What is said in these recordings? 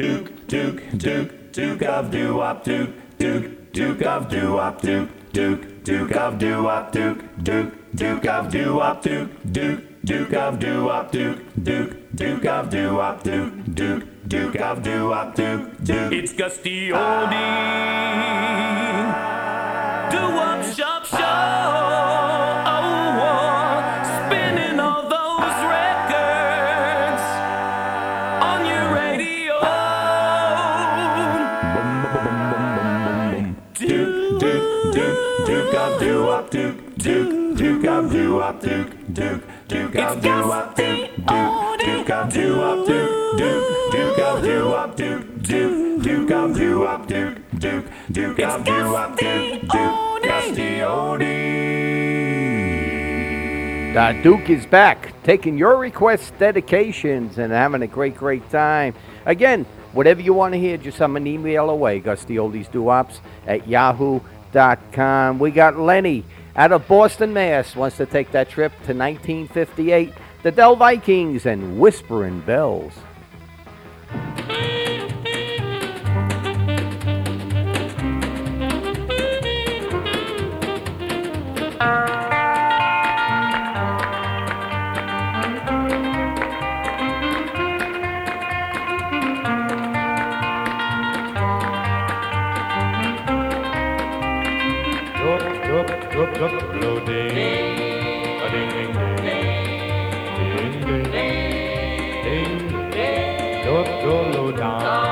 Duke, Duke, Duke, Duke of doo wop, Duke, Duke, Duke of doo wop, Duke, Duke, Duke of doo wop, Duke, Duke, Duke of doo wop, Duke, Duke, Duke of doo wop, Duke, Duke, Duke of doo wop, Duke, Duke, Duke of doo wop, Duke, Duke. It's Gus D Oldie, Duke, Duke of doo wop, Duke, Duke, Duke of doo wop, Duke, Duke, Duke of doo wop, Duke, Duke, Duke of doo wop, Duke, Duke, Duke of doo wop, Duke, Duke, Duke of doo wop, Duke, Duke, Duke of doo wop, Duke, Duke, Gus D Oldie. Uh, Duke is back, taking your requests, dedications, and having a great, great time. Again, whatever you want to hear, just send an email away, GustyOldiesDuops at yahoo.com. We got Lenny out of Boston, Mass. Wants to take that trip to 1958. The Dell Vikings and Whispering Bells. Ding. Ding, ding. Ding. Dup, do, lo, dum.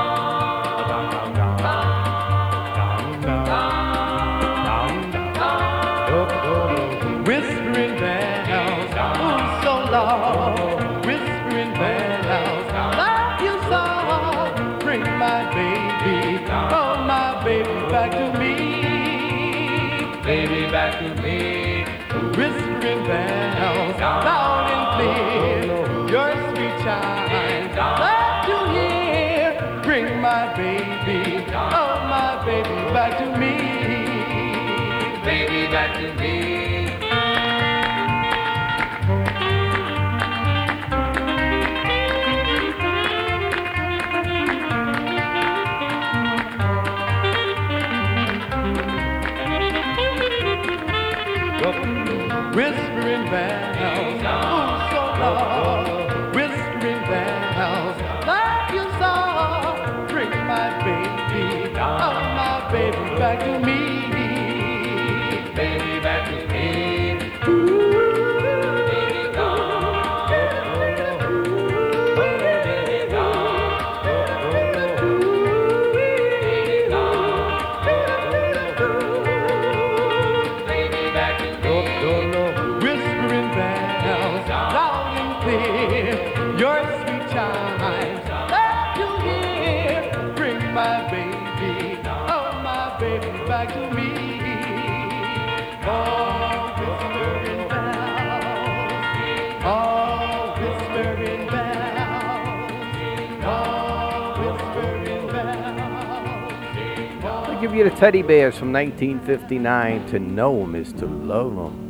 Give you the teddy bears from 1959. To know 'em is to love 'em.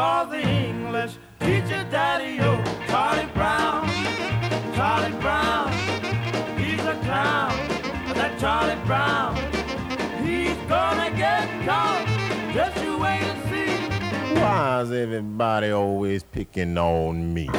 called the English teacher Daddy O. Charlie Brown, Charlie Brown, he's a clown. That Charlie Brown, he's gonna get caught. Just you wait and see. Why is everybody always picking on me?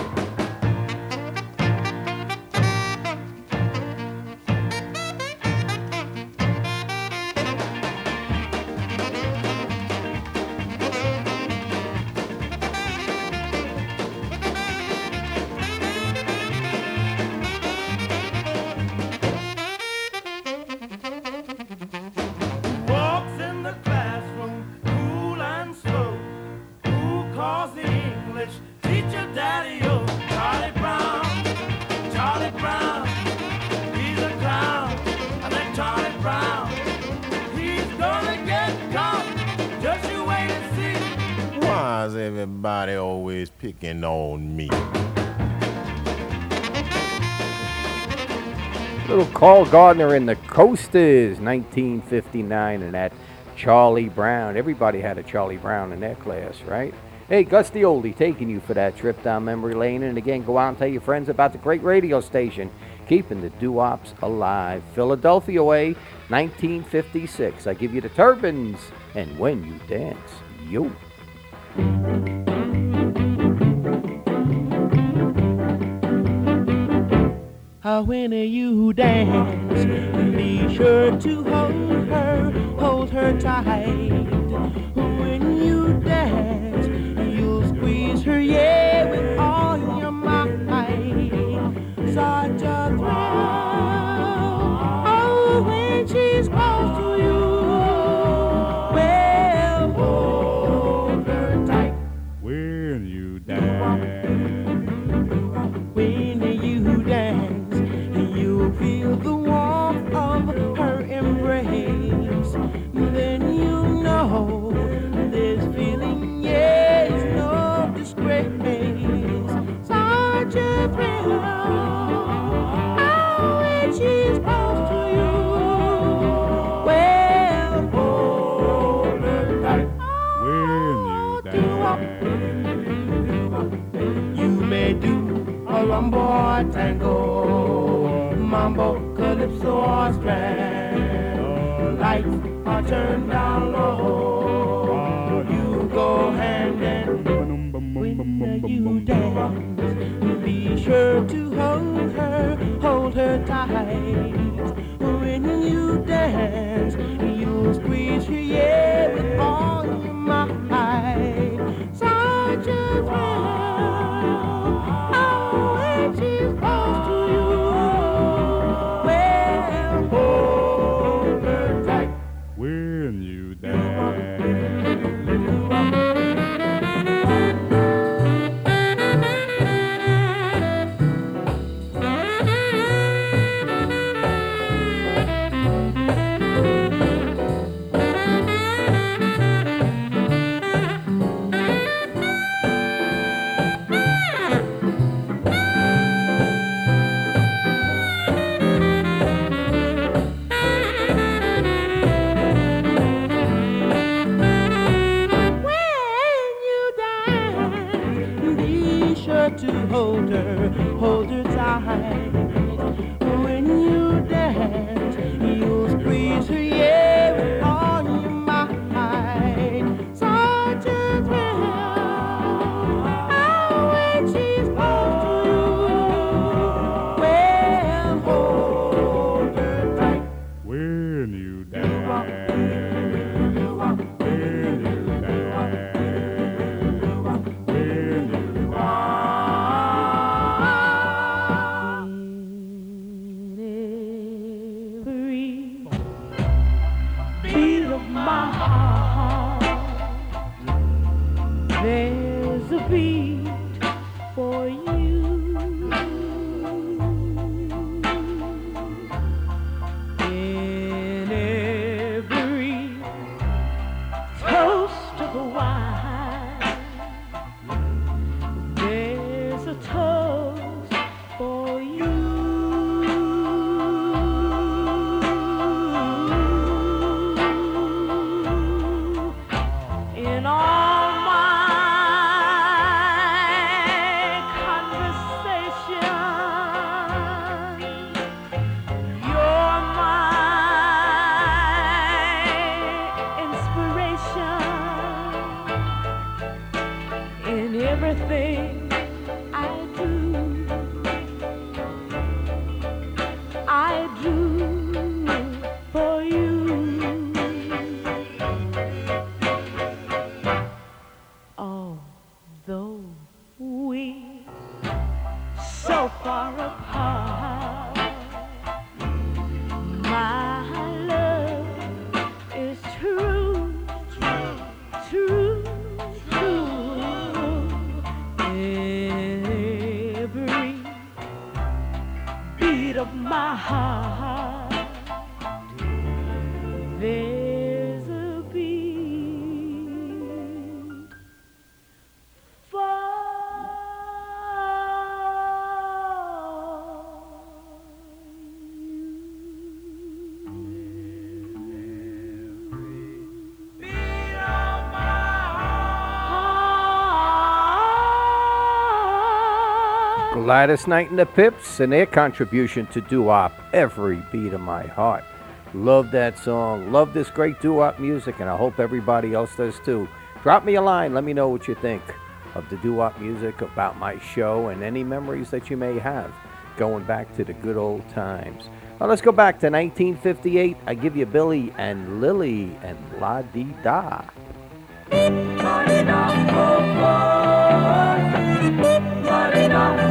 Paul Gardner and the Coasters, 1959, and that Charlie Brown. Everybody had a Charlie Brown in their class, right? Hey, Gus D Oldie taking you for that trip down memory lane. And again, go out and tell your friends about the great radio station keeping the doo-wops alive. Philadelphia Way, 1956. I give you the Turbans and when you dance, you. When you dance, be sure to hold her, hold her tight. Gladys Knight and the Pips and their contribution to doo wop, Every Beat of My Heart. Love that song. Love this great doo wop music, and I hope everybody else does too. Drop me a line. Let me know what you think of the doo wop music, about my show, and any memories that you may have going back to the good old times. Now let's go back to 1958. I give you Billy and Lillie and La Di Da. La-di-da.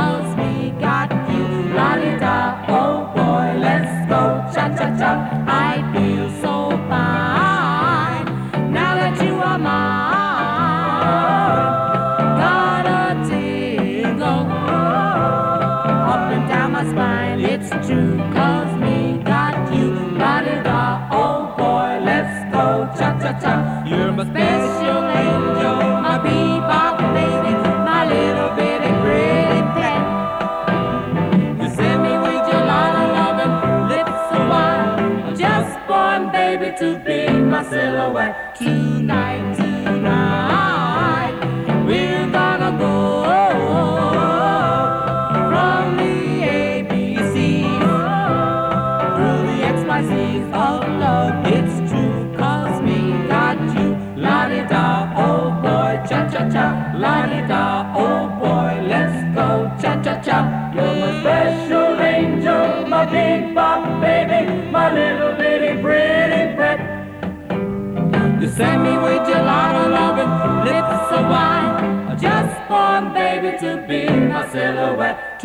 Bye. Send me with your lot of loving lips so wide. Just one baby to be my silhouette.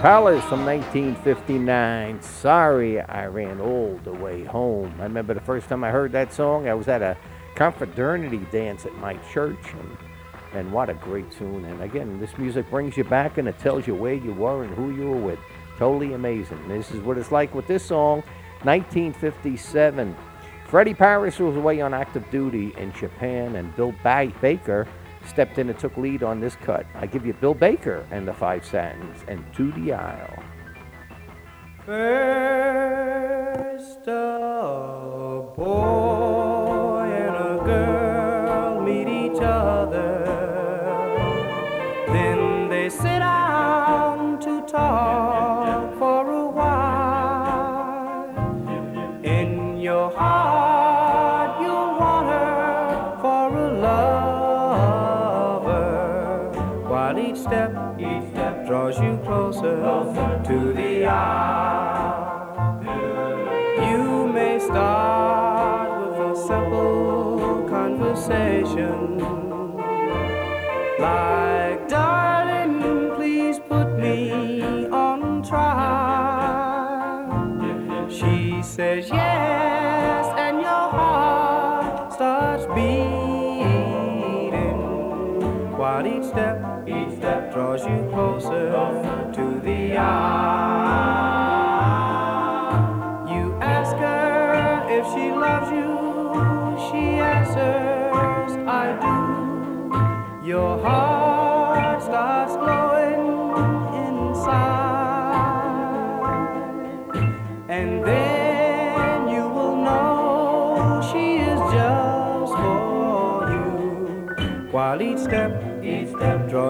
Palace from 1959. Sorry, I ran all the way home. I remember the first time I heard that song, I was at a confraternity dance at my church, and, and what a great tune. And again, this music brings you back and it tells you where you were and who you were with. Totally amazing. This is what it's like with this song, 1957. Freddie Parris was away on active duty in Japan, and Bill ba- Baker stepped in and took lead on this cut. I give you Bill Baker and the Five Satins and To the Aisle. First a conversation.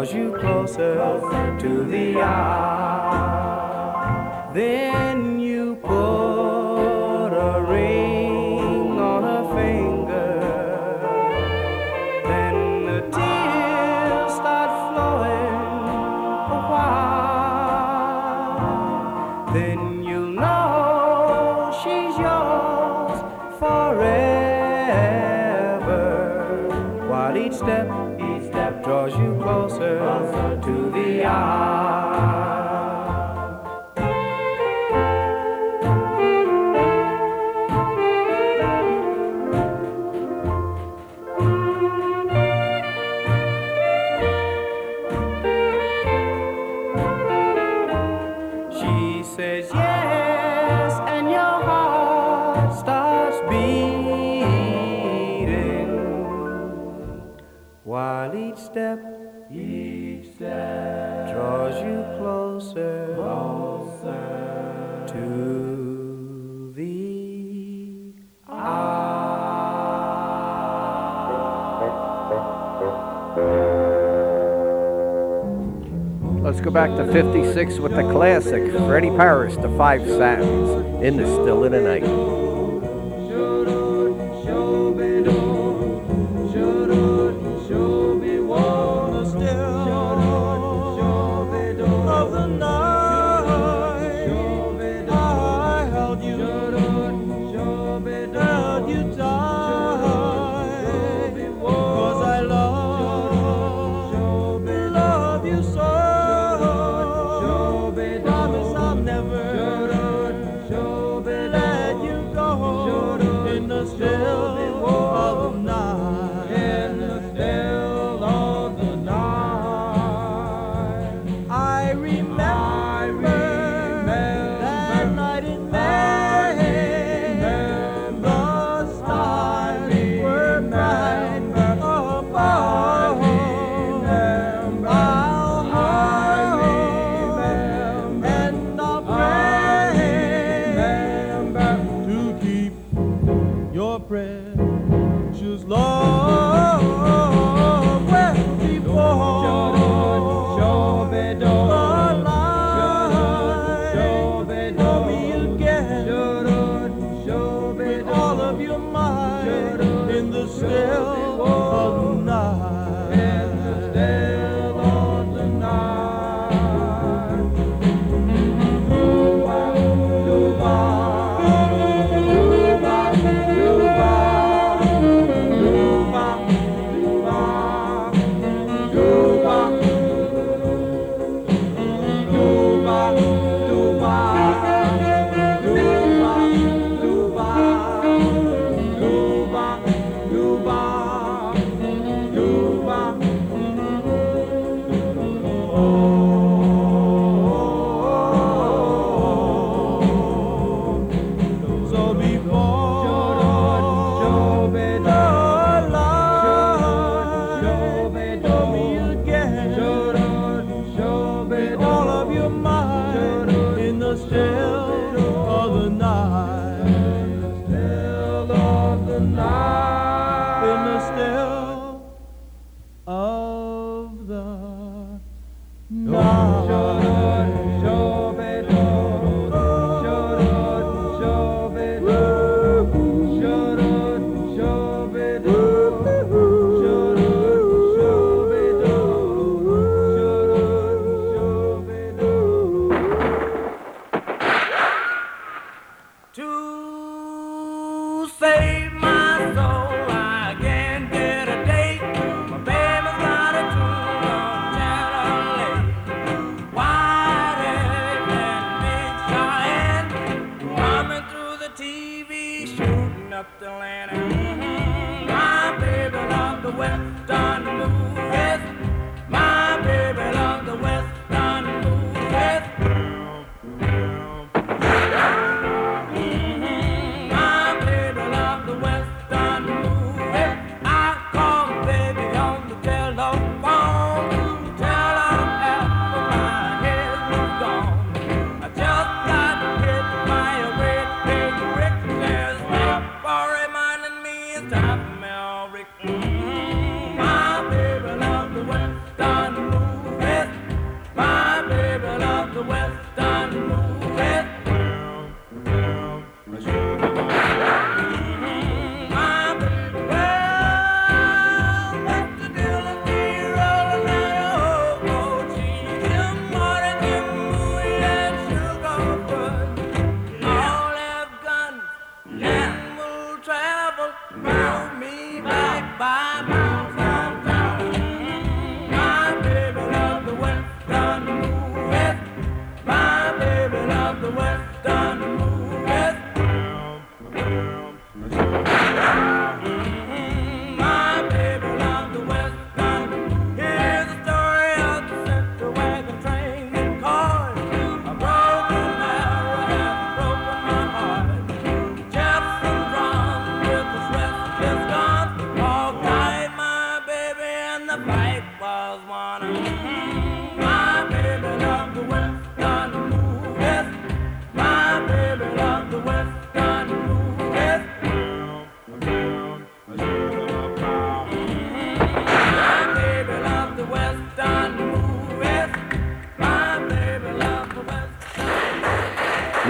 Draws you closer to the eye. Then draws you closer, closer to the Let's go back to 56 with the classic Freddie Parris, the Five Satins, in the Still of the Night.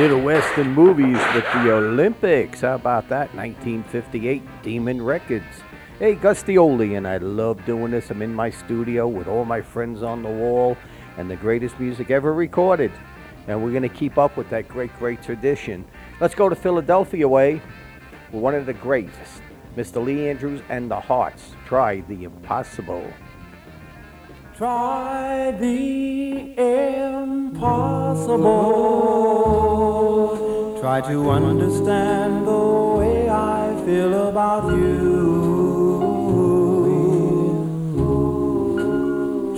Little Western movies with the Olympics. How about that? 1958 Demon Records. Hey, Gus D Oldie, and I love doing this. I'm in my studio with all my friends on the wall and the greatest music ever recorded. And we're going to keep up with that great, great tradition. Let's go to Philadelphia way with one of the greatest, Mr. Lee Andrews and the Hearts. Try the impossible. Try the impossible. Try to understand the way I feel about you.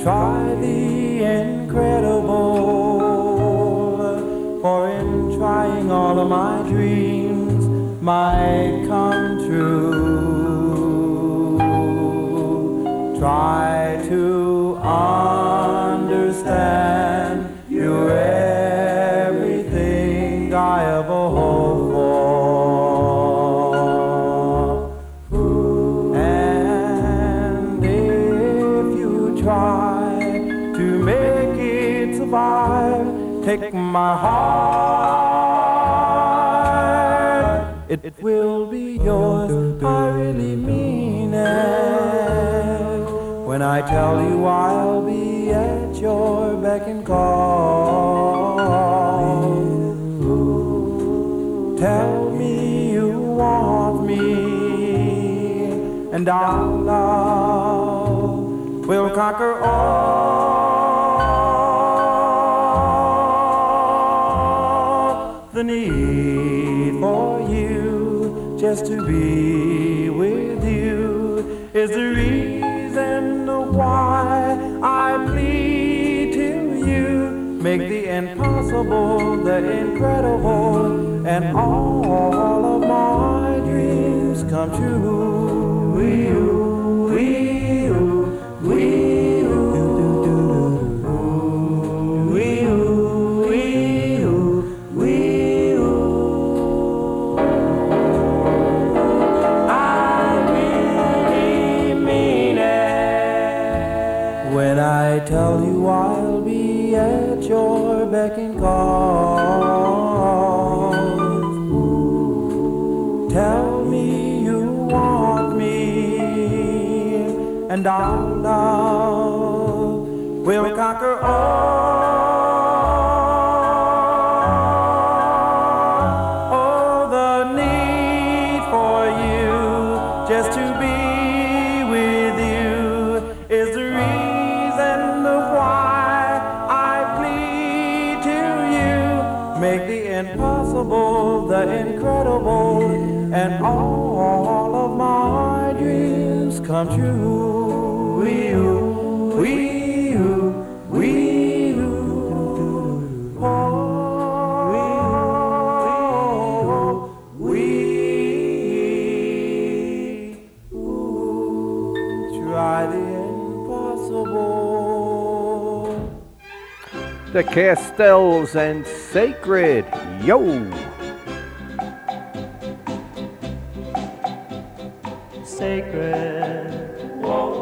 Try the incredible. For in trying all of my dreams might come true. Try to understand you're everything I ever hoped for. And if you try to make it survive, take my heart. It will be yours, I really mean it. When I tell you I'll be at your beck and call. Tell me you want me, and our love will conquer all the need for you just to be with impossible the incredible, and all and our love will conquer all. Oh, the need for you just to be with you is the reason why I plead to you. Make the impossible the incredible and all of my dreams come true. the Castells and Sacred. Yo! Sacred. Whoa.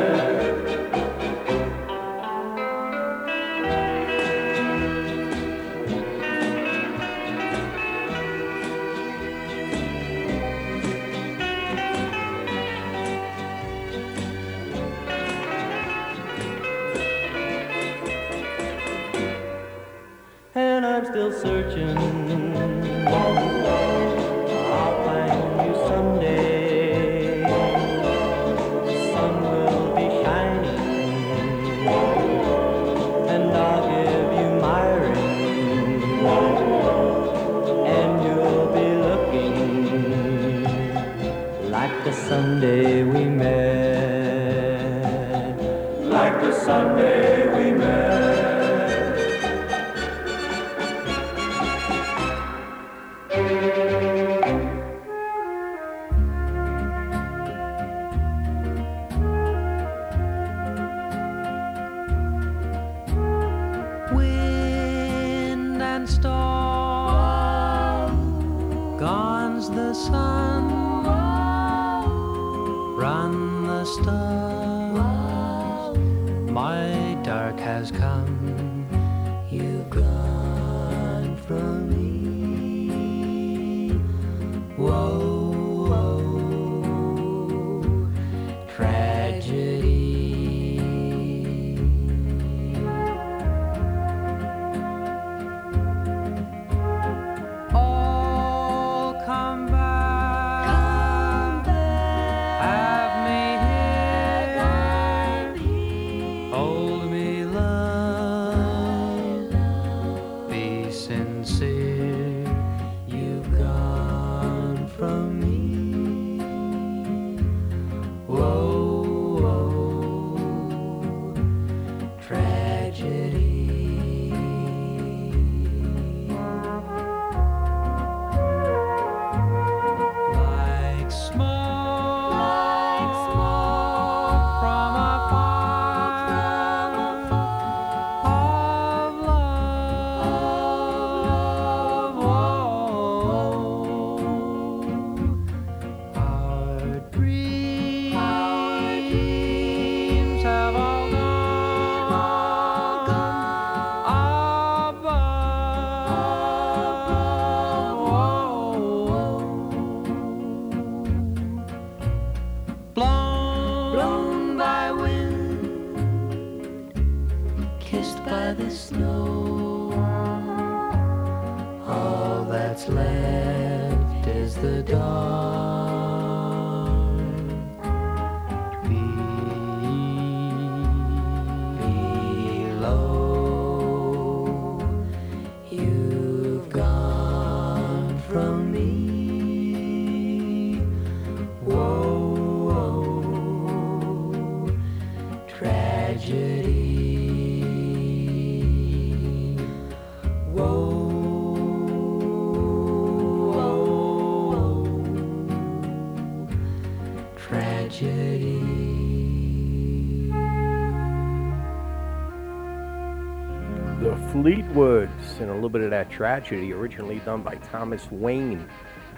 that tragedy, originally done by Thomas Wayne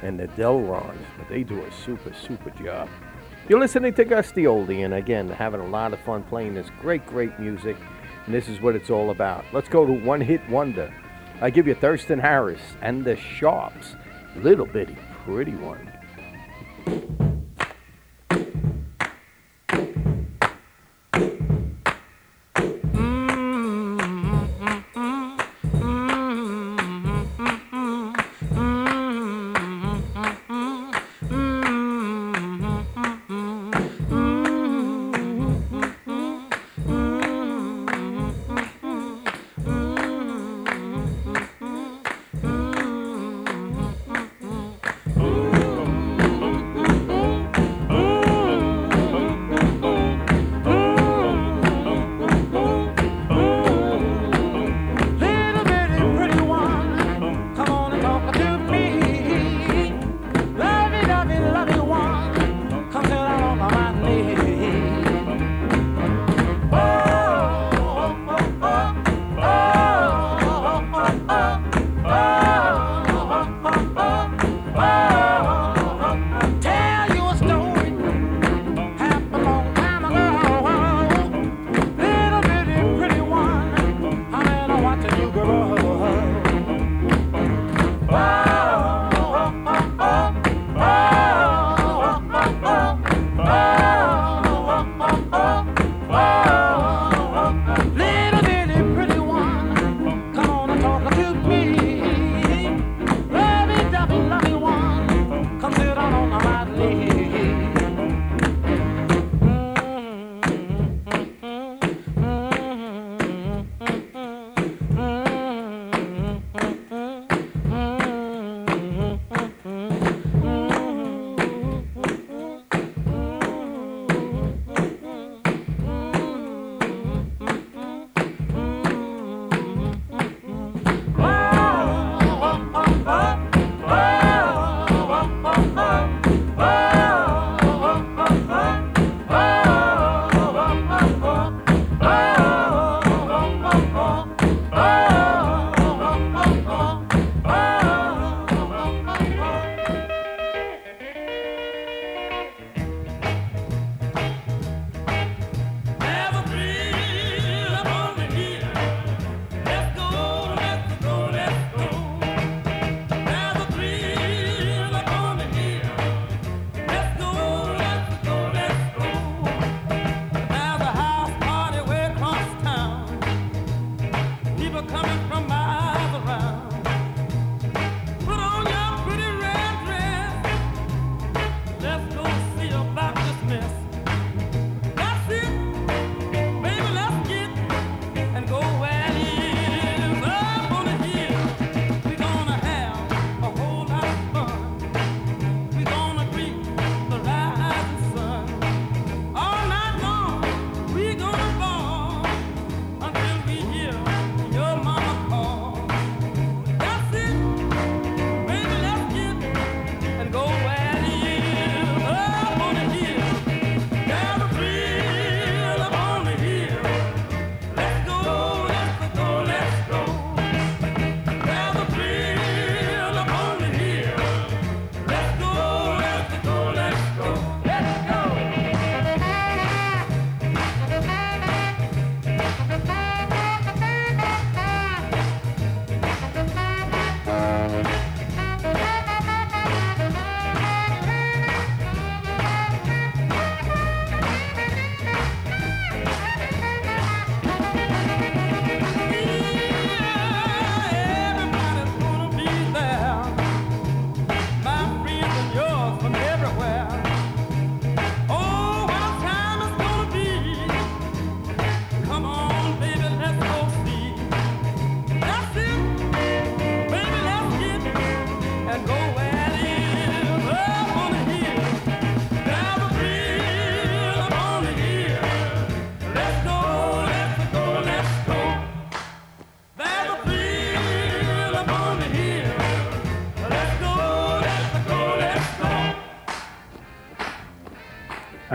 and the Delrons, but they do a super, super job. You're listening to Gus D Oldie, and again, having a lot of fun playing this great, great music, and this is what it's all about. Let's go to One Hit Wonder. I give you Thurston Harris and the Sharps, Little Bitty Pretty One.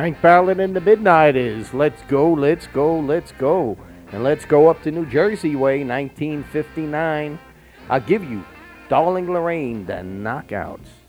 Hank Ballard and the Midnighters Let's Go, Let's Go, Let's Go. And let's go up to New Jersey Way, 1959. I'll give you Darling Lorraine, the Knockouts.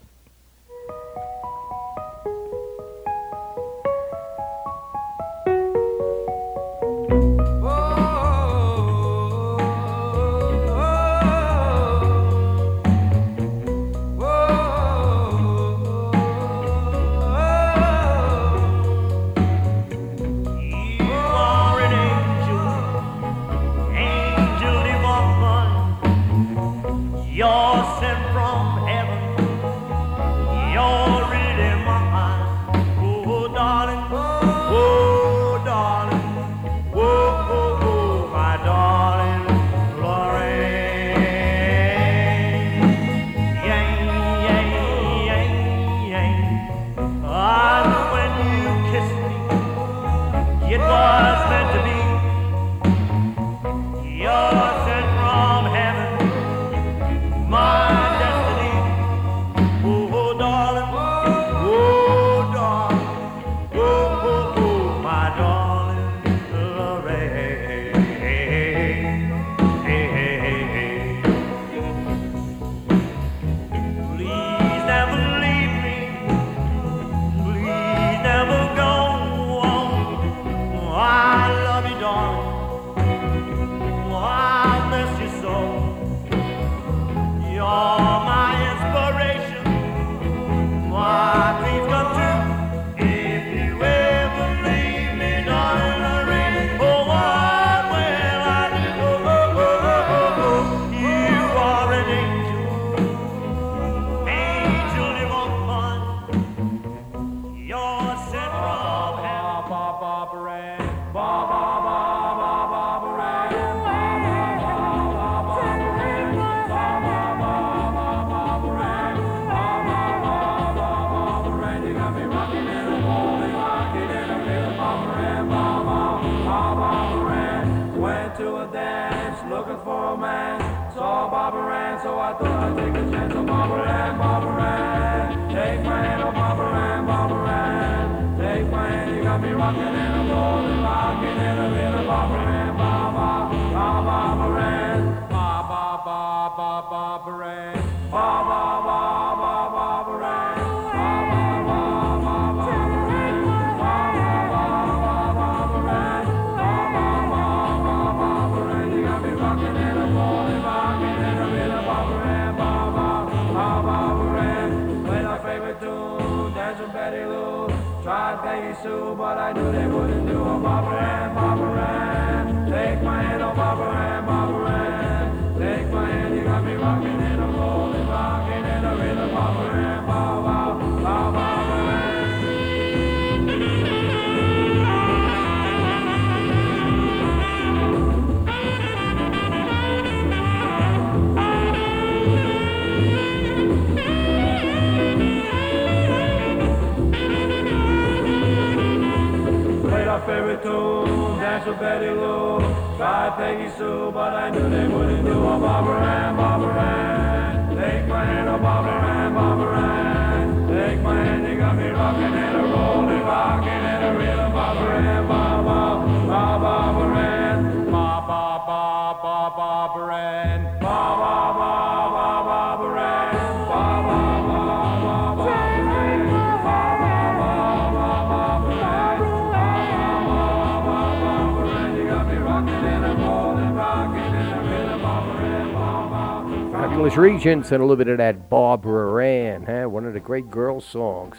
to Betty Lou, try Peggy Sue, but I knew they wouldn't do a Barbara Ann, Barbara Ann. Take my hand, oh Barbara Ann, Barbara Ann. Take my hand, you got me rocking and a rolling, rocking and a real Barbara Ann, Barbara was Regents and a little bit of that Barbara Ann, huh? one of the great girl songs.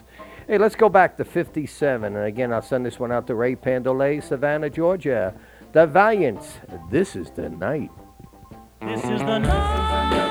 Hey, let's go back to 57. And again, I'll send this one out to Ray Pandolay, Savannah, Georgia. The Valiants, this is the night. This is the night.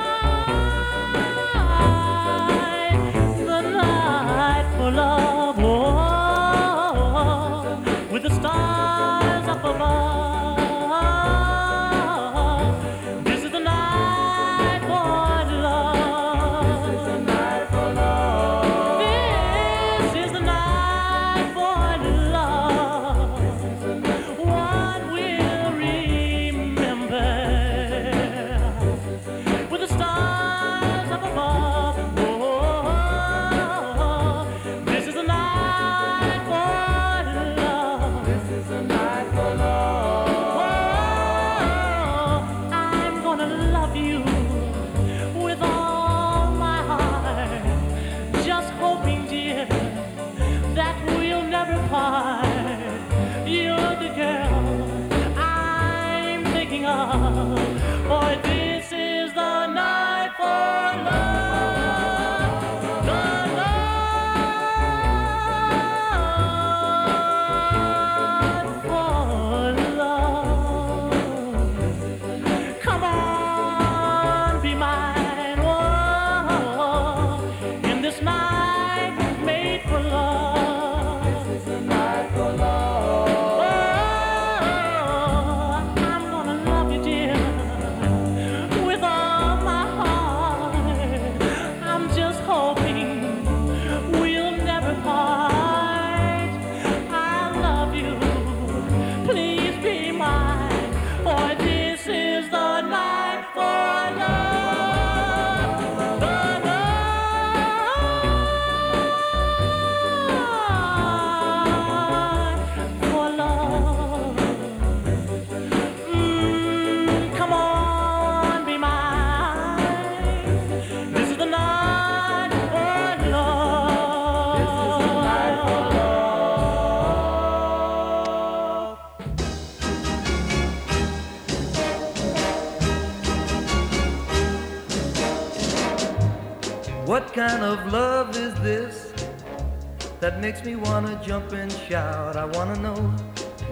That makes me wanna jump and shout? I wanna know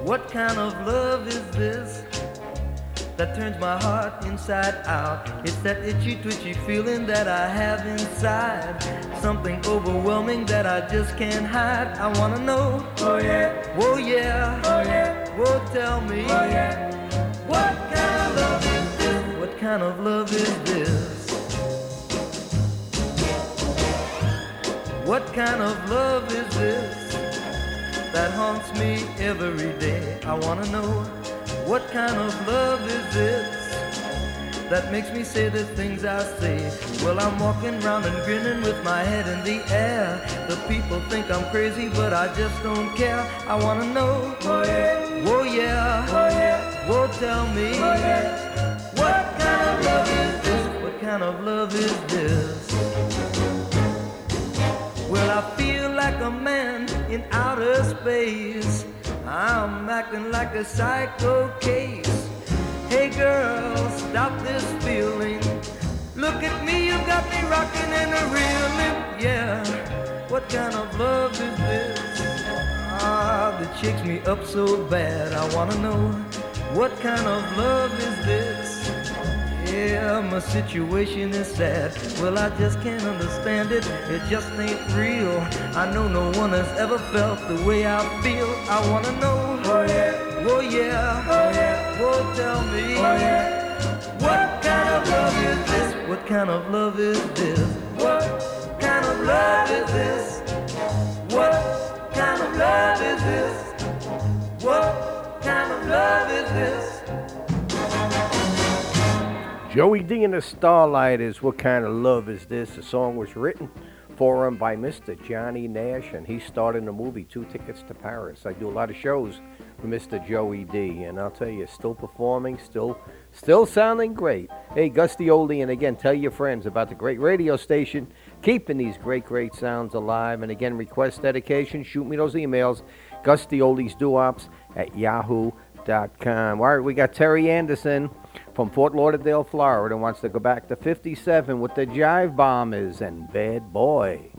what kind of love is this that turns my heart inside out. It's that itchy, twitchy feeling that I have inside. Something overwhelming that I just can't hide. I wanna know. Oh yeah. Oh yeah. Oh yeah. Whoa, tell me. Oh yeah. What kind of love is this? What kind of love is this? What kind of love is this that haunts me every day? I wanna know what kind of love is this that makes me say the things I say? Well, I'm walking round and grinning with my head in the air. The people think I'm crazy, but I just don't care. I wanna know. Oh yeah. Oh yeah. Oh yeah. Whoa, tell me. Oh yeah. What kind of love is this? What kind of love is this? Well, I feel like a man in outer space. I'm acting like a psycho case. Hey girl, stop this feeling. Look at me, you got me rocking and a reeling. Yeah, what kind of love is this? Ah, that shakes me up so bad. I wanna know what kind of love is this? Yeah, my situation is sad. Well, I just can't understand it. It just ain't real. I know no one has ever felt the way I feel. I wanna know. Oh yeah. Oh yeah. Oh yeah. Oh, tell me. Oh yeah. What kind of love is this? What kind of love is this? What kind of love is this? What kind of love is this? What kind of love is this? Joey Dee and the Starliters, What Kind of Love Is This? The song was written for him by Mr. Johnny Nash, and he starred in the movie Two Tickets to Paris. I do a lot of shows for Mr. Joey Dee, and I'll tell you, still performing, still still sounding great. Hey, Gus D Oldie, and again, tell your friends about the great radio station, keeping these great, great sounds alive. And again, request dedication, shoot me those emails, Gus D Oldies Duops at yahoo.com. All right, we got Terry Anderson from Fort Lauderdale, Florida, wants to go back to 57 with the Jive Bombers and Bad Boy.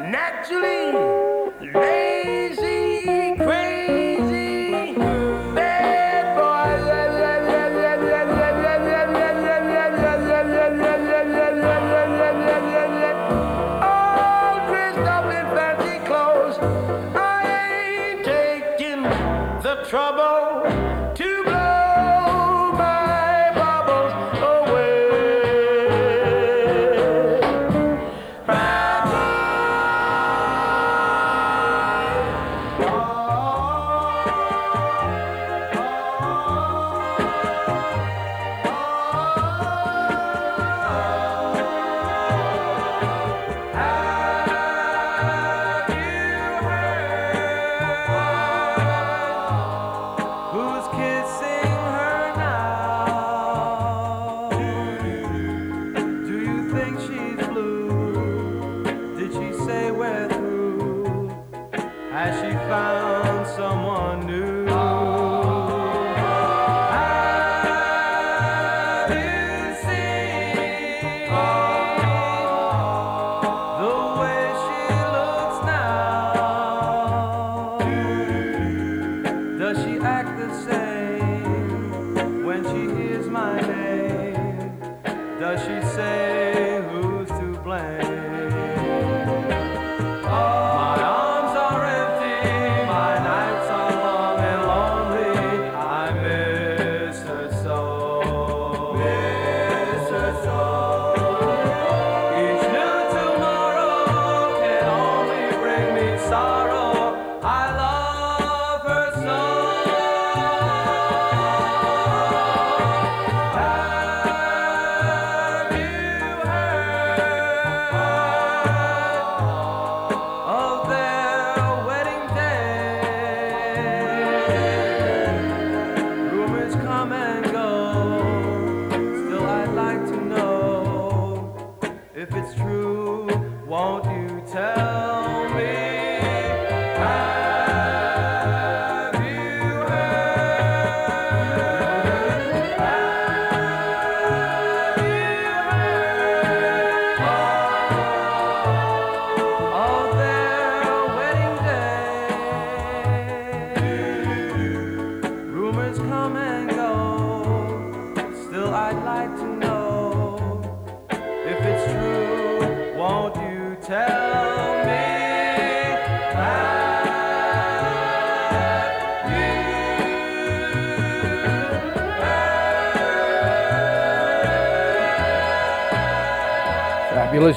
Naturally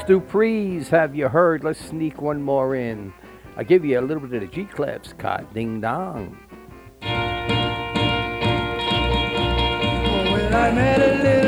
Duprees Have You Heard? Let's sneak one more in. I'll give you a little bit of the G-Clefs caught ding dong. Well,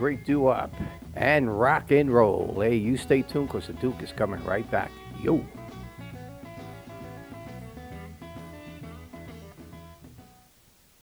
great doo wop and rock and roll. Hey, you stay tuned because the Duke is coming right back. Yo.